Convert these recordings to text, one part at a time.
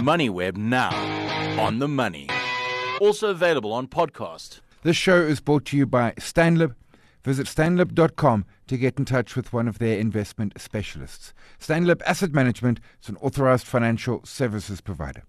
MoneyWeb now on the money. Also available on podcast. This show is brought to you by Stanlib. Visit stanlib.com to get in touch with one of their investment specialists. Stanlib Asset Management is an authorized financial services provider.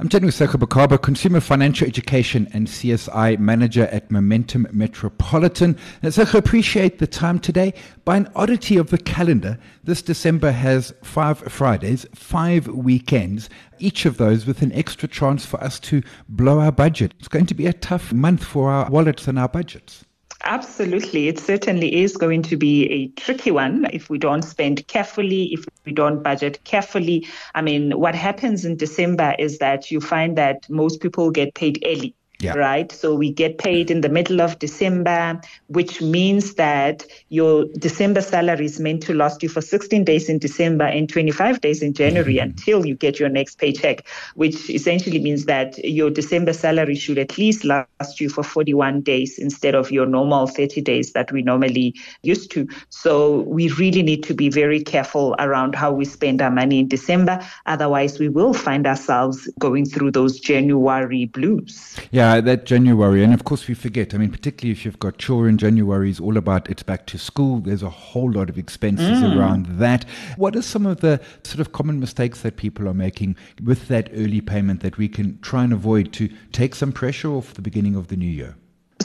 I'm chatting with Tshego Bokaba, Consumer Financial Education and CSI Manager at Momentum Metropolitan. And Seko, appreciate the time today. By an oddity of the calendar, this December has five Fridays, five weekends, each of those with an extra chance for us to blow our budget. It's going to be a tough month for our wallets and our budgets. Absolutely. It certainly is going to be a tricky one if we don't spend carefully, if we don't budget carefully. I mean, what happens in December is that you find that most people get paid early. Yeah. Right. So we get paid in the middle of December, which means that your December salary is meant to last you for 16 days in December and 25 days in January mm-hmm. until you get your next paycheck, which essentially means that your December salary should at least last you for 41 days instead of your normal 30 days that we normally used to. So we really need to be very careful around how we spend our money in December. Otherwise, we will find ourselves going through those January blues. Yeah that January, and of course we forget. I mean, particularly if you've got children, January is all about it's back to school. There's a whole lot of expenses mm. around that. What are some of the sort of common mistakes that people are making with that early payment that we can try and avoid to take some pressure off the beginning of the new year?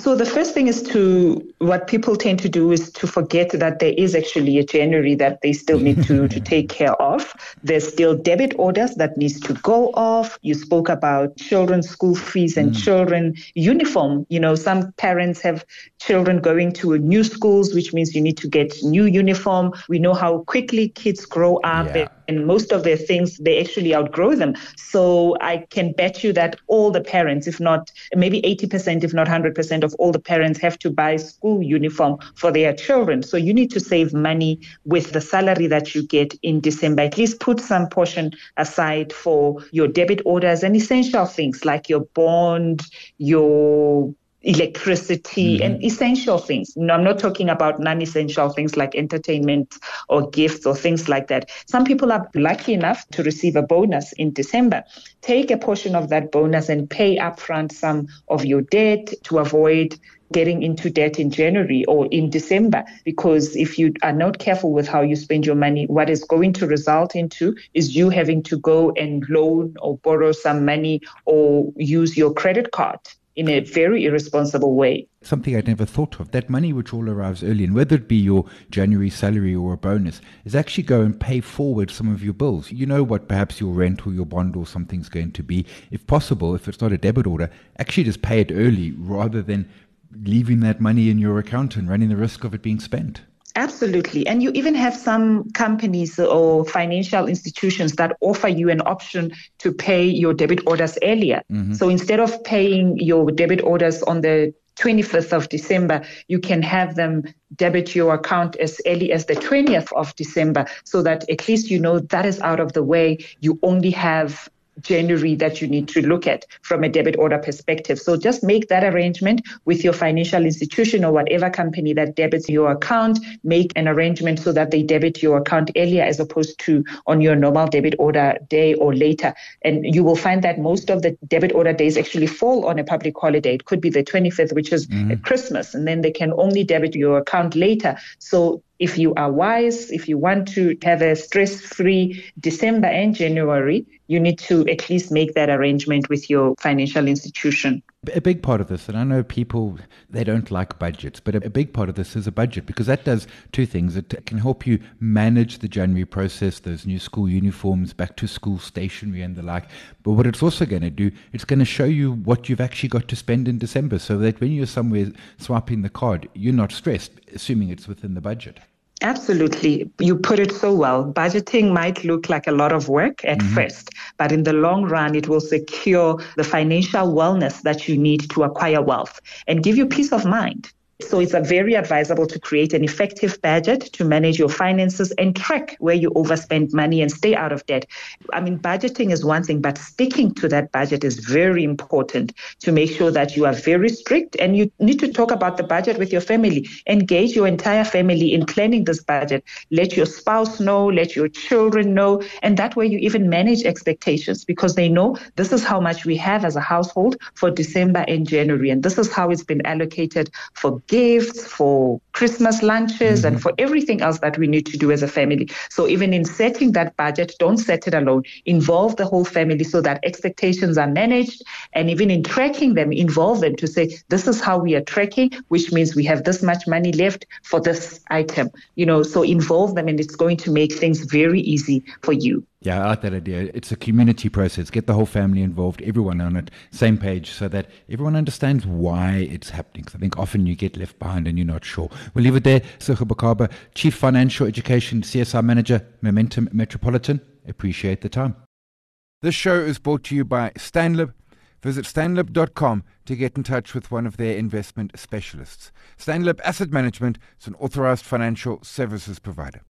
So the first thing is to what people tend to do is to forget that there is actually a January that they still need to, to take care of. There's still debit orders that needs to go off. You spoke about children's school fees and mm. children uniform. You know, some parents have children going to new schools, which means you need to get new uniform. We know how quickly kids grow up. Yeah and most of their things they actually outgrow them. So i can bet you that all the parents if not maybe 80% if not 100% of all the parents have to buy school uniform for their children. So you need to save money with the salary that you get in december. At least put some portion aside for your debit orders and essential things like your bond your electricity mm-hmm. and essential things. No, I'm not talking about non-essential things like entertainment or gifts or things like that. Some people are lucky enough to receive a bonus in December. Take a portion of that bonus and pay upfront some of your debt to avoid getting into debt in January or in December. Because if you are not careful with how you spend your money, what is going to result into is you having to go and loan or borrow some money or use your credit card in a very irresponsible way. Something I'd never thought of. That money which all arrives early, and whether it be your January salary or a bonus, is actually go and pay forward some of your bills. You know what perhaps your rent or your bond or something's going to be. If possible, if it's not a debit order, actually just pay it early rather than leaving that money in your account and running the risk of it being spent. Absolutely. And you even have some companies or financial institutions that offer you an option to pay your debit orders earlier. Mm-hmm. So instead of paying your debit orders on the 25th of December, you can have them debit your account as early as the 20th of December so that at least you know that is out of the way. You only have January that you need to look at from a debit order perspective. So just make that arrangement with your financial institution or whatever company that debits your account. Make an arrangement so that they debit your account earlier as opposed to on your normal debit order day or later. And you will find that most of the debit order days actually fall on a public holiday. It could be the 25th, which is mm-hmm. Christmas, and then they can only debit your account later. So if you are wise, if you want to have a stress free December and January, you need to at least make that arrangement with your financial institution. A big part of this, and I know people, they don't like budgets, but a big part of this is a budget because that does two things. It can help you manage the January process, those new school uniforms, back to school stationery and the like. But what it's also going to do, it's going to show you what you've actually got to spend in December so that when you're somewhere swiping the card, you're not stressed, assuming it's within the budget. Absolutely. You put it so well. Budgeting might look like a lot of work at mm-hmm. first, but in the long run, it will secure the financial wellness that you need to acquire wealth and give you peace of mind So it's very advisable to create an effective budget to manage your finances and track where you overspend money and stay out of debt. I mean, budgeting is one thing, but sticking to that budget is very important to make sure that you are very strict and you need to talk about the budget with your family. Engage your entire family in planning this budget. Let your spouse know, let your children know, and that way you even manage expectations because they know this is how much we have as a household for December and January, and this is how it's been allocated for gifts, for Christmas lunches, mm-hmm. and for everything else that we need to do as a family. So even in setting that budget, don't set it alone. Involve the whole family so that expectations are managed. And even in tracking them, involve them to say, this is how we are tracking, which means we have this much money left for this item. You know, so involve them and it's going to make things very easy for you. Yeah, I like that idea. It's a community process. Get the whole family involved, everyone on it, same page, so that everyone understands why it's happening. Because I think often you get left behind and you're not sure. We'll leave it there. Tshego Bokaba, Chief Financial Education CSR Manager, Momentum Metropolitan. Appreciate the time. This show is brought to you by Stanlib. Visit stanlib.com to get in touch with one of their investment specialists. Stanlib Asset Management is an authorized financial services provider.